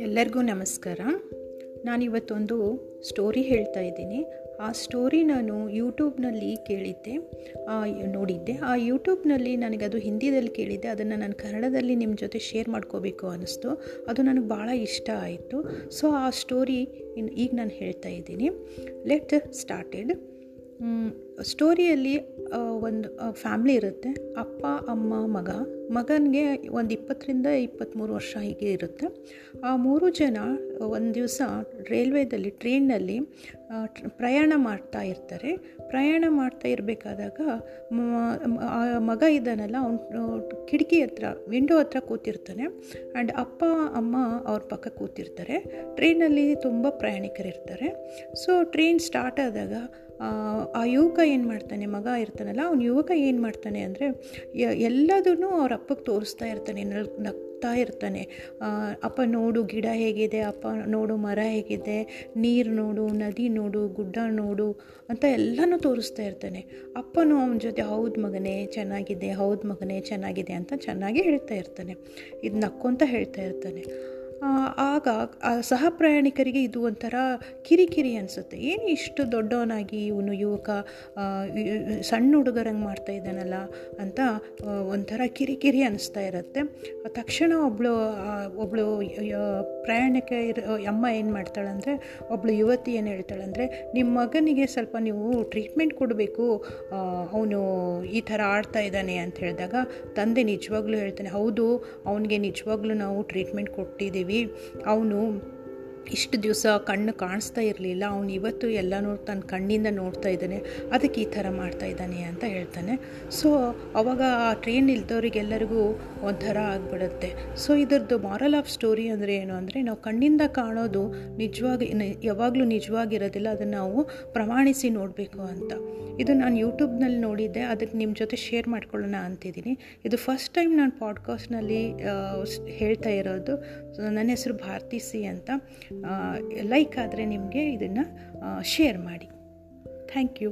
ಎಲ್ಲರಿಗೂ ನಮಸ್ಕಾರ. ನಾನಿವತ್ತೊಂದು ಸ್ಟೋರಿ ಹೇಳ್ತಾ ಇದ್ದೀನಿ. ಆ ಸ್ಟೋರಿ ನಾನು ಯೂಟ್ಯೂಬ್ನಲ್ಲಿ ಕೇಳಿದ್ದೆ. ನೋಡಿದ್ದೆ. ಆ ಯೂಟ್ಯೂಬ್ನಲ್ಲಿ ಅದು ಹಿಂದಿದಲ್ಲಿ ಕೇಳಿದ್ದೆ. ಅದನ್ನು ನಾನು ಕನ್ನಡದಲ್ಲಿ ನಿಮ್ಮ ಜೊತೆ ಶೇರ್ ಮಾಡ್ಕೋಬೇಕು ಅನ್ನಿಸ್ತು. ಅದು ನನಗೆ ಭಾಳ ಇಷ್ಟ ಆಯಿತು. ಸೊ ಆ ಸ್ಟೋರಿ ಈಗ ನಾನು ಹೇಳ್ತಾ ಇದ್ದೀನಿ. ಲೆಟ್ ಸ್ಟಾರ್ಟೆಡ್ ಸ್ಟೋರಿಯಲ್ಲಿ ಒಂದು ಫ್ಯಾಮ್ಲಿ ಇರುತ್ತೆ. ಅಪ್ಪ, ಅಮ್ಮ, ಮಗ. ಮಗನಿಗೆ ಒಂದು ಇಪ್ಪತ್ತರಿಂದ ಇಪ್ಪತ್ತ್ಮೂರು ವರ್ಷ ಹೀಗೆ ಇರುತ್ತೆ. ಆ ಮೂರು ಜನ ಒಂದು ದಿವಸ ರೈಲ್ವೇದಲ್ಲಿ ಟ್ರೈನಲ್ಲಿ ಪ್ರಯಾಣ ಮಾಡ್ತಾ ಇರ್ತಾರೆ. ಪ್ರಯಾಣ ಮಾಡ್ತಾ ಇರಬೇಕಾದಾಗ ಮಗ ಇದ್ದಾನಲ್ಲ, ಅವನು ಕಿಟಕಿ ಹತ್ರ, ವಿಂಡೋ ಹತ್ರ ಕೂತಿರ್ತಾನೆ. ಆ್ಯಂಡ್ ಅಪ್ಪ, ಅಮ್ಮ ಅವ್ರ ಪಕ್ಕ ಕೂತಿರ್ತಾರೆ. ಟ್ರೈನಲ್ಲಿ ತುಂಬ ಪ್ರಯಾಣಿಕರಿರ್ತಾರೆ. ಸೊ, ಟ್ರೈನ್ ಸ್ಟಾರ್ಟ್ ಆದಾಗ ಆ ಯುವಕ ಏನು ಮಾಡ್ತಾನೆ, ಮಗ ಇರ್ತಾನಲ್ಲ, ಅವ್ನು ಯುವಕ ಏನು ಮಾಡ್ತಾನೆ ಅಂದರೆ ಎಲ್ಲದೂ ಅವ್ರ ಅಪ್ಪಗೆ ತೋರಿಸ್ತಾ ಇರ್ತಾನೆ, ನಲ್, ನಗ್ತಾ ಇರ್ತಾನೆ. ಅಪ್ಪ ನೋಡು ಗಿಡ ಹೇಗಿದೆ, ಅಪ್ಪ ನೋಡು ಮರ ಹೇಗಿದೆ, ನೀರು ನೋಡು, ನದಿ ನೋಡು, ಗುಡ್ಡ ನೋಡು ಅಂತ ಎಲ್ಲನೂ ತೋರಿಸ್ತಾ ಇರ್ತಾನೆ. ಅಪ್ಪನೂ ಅವನ ಜೊತೆ, ಹೌದು ಮಗನೇ ಚೆನ್ನಾಗಿದೆ, ಹೌದು ಮಗನೇ ಚೆನ್ನಾಗಿದೆ ಅಂತ ಚೆನ್ನಾಗಿ ಹೇಳ್ತಾ ಇರ್ತಾನೆ. ಇದು ನಕ್ಕೊಂತ ಹೇಳ್ತಾ ಇರ್ತಾನೆ. ಆಗ ಸಹ ಪ್ರಯಾಣಿಕರಿಗೆ ಇದು ಒಂಥರ ಕಿರಿಕಿರಿ ಅನಿಸುತ್ತೆ. ಏನು ಇಷ್ಟು ದೊಡ್ಡವನಾಗಿ ಇವನು ಯುವಕ ಸಣ್ಣ ಹುಡುಗರಂಗೆ ಮಾಡ್ತಾ ಇದ್ದಾನಲ್ಲ ಅಂತ ಒಂಥರ ಕಿರಿಕಿರಿ ಅನಿಸ್ತಾ ಇರುತ್ತೆ. ತಕ್ಷಣ ಒಬ್ಬಳು ಒಬ್ಬಳು ಪ್ರಯಾಣಿಕ ಇರೋ, ಅಮ್ಮ ಏನು ಮಾಡ್ತಾಳಂದರೆ ಒಬ್ಬಳು ಯುವತಿ ಏನು ಹೇಳ್ತಾಳಂದರೆ ನಿಮ್ಮ ಮಗನಿಗೆ ಸ್ವಲ್ಪ ನೀವು ಟ್ರೀಟ್ಮೆಂಟ್ ಕೊಡಬೇಕು. ಅವನು ಈ ಥರ ಆಡ್ತಾ ಇದ್ದಾನೆ ಅಂತ ಹೇಳಿದಾಗ, ತಂದೆ ನಿಜವಾಗ್ಲೂ ಹೇಳ್ತಾನೆ, ಹೌದು, ಅವನಿಗೆ ನಿಜವಾಗ್ಲೂ ನಾವು ಟ್ರೀಟ್ಮೆಂಟ್ ಕೊಟ್ಟಿದ್ದೀವಿ. ಅವನು ಇಷ್ಟು ದಿವಸ ಕಣ್ಣು ಕಾಣಿಸ್ತಾ ಇರಲಿಲ್ಲ. ಅವನು ಇವತ್ತು ಎಲ್ಲನೂ ತನ್ನ ಕಣ್ಣಿಂದ ನೋಡ್ತಾ ಇದ್ದಾನೆ. ಅದಕ್ಕೆ ಈ ಥರ ಮಾಡ್ತಾ ಇದ್ದಾನೆ ಅಂತ ಹೇಳ್ತಾನೆ. ಸೊ ಅವಾಗ ಆ ಟ್ರೈನ್ ಇಲ್ದವ್ರಿಗೆಲ್ಲರಿಗೂ ಒಂಥರ ಆಗಿಬಿಡುತ್ತೆ. ಸೊ ಇದರದ್ದು ಮಾರಲ್ ಆಫ್ ಸ್ಟೋರಿ ಅಂದರೆ ಏನು ಅಂದರೆ, ನಾವು ಕಣ್ಣಿಂದ ಕಾಣೋದು ನಿಜವಾಗಿ ಯಾವಾಗಲೂ ನಿಜವಾಗಿರೋದಿಲ್ಲ. ಅದನ್ನು ನಾವು ಪ್ರಮಾಣಿಸಿ ನೋಡಬೇಕು ಅಂತ. ಇದು ನಾನು ಯೂಟ್ಯೂಬ್ನಲ್ಲಿ ನೋಡಿದ್ದೆ. ಅದಕ್ಕೆ ನಿಮ್ಮ ಜೊತೆ ಶೇರ್ ಮಾಡ್ಕೊಳ್ಳೋಣ ಅಂತಿದ್ದೀನಿ. ಇದು ಫಸ್ಟ್ ಟೈಮ್ ನಾನು ಪಾಡ್ಕಾಸ್ಟ್ನಲ್ಲಿ ಹೇಳ್ತಾ ಇರೋದು. ನನ್ನ ಹೆಸರು ಭಾರತಿ ಸಿ ಅಂತ. ಲೈಕ್ ಆದರೆ ನಿಮಗೆ ಇದನ್ನು ಶೇರ್ ಮಾಡಿ. Thank you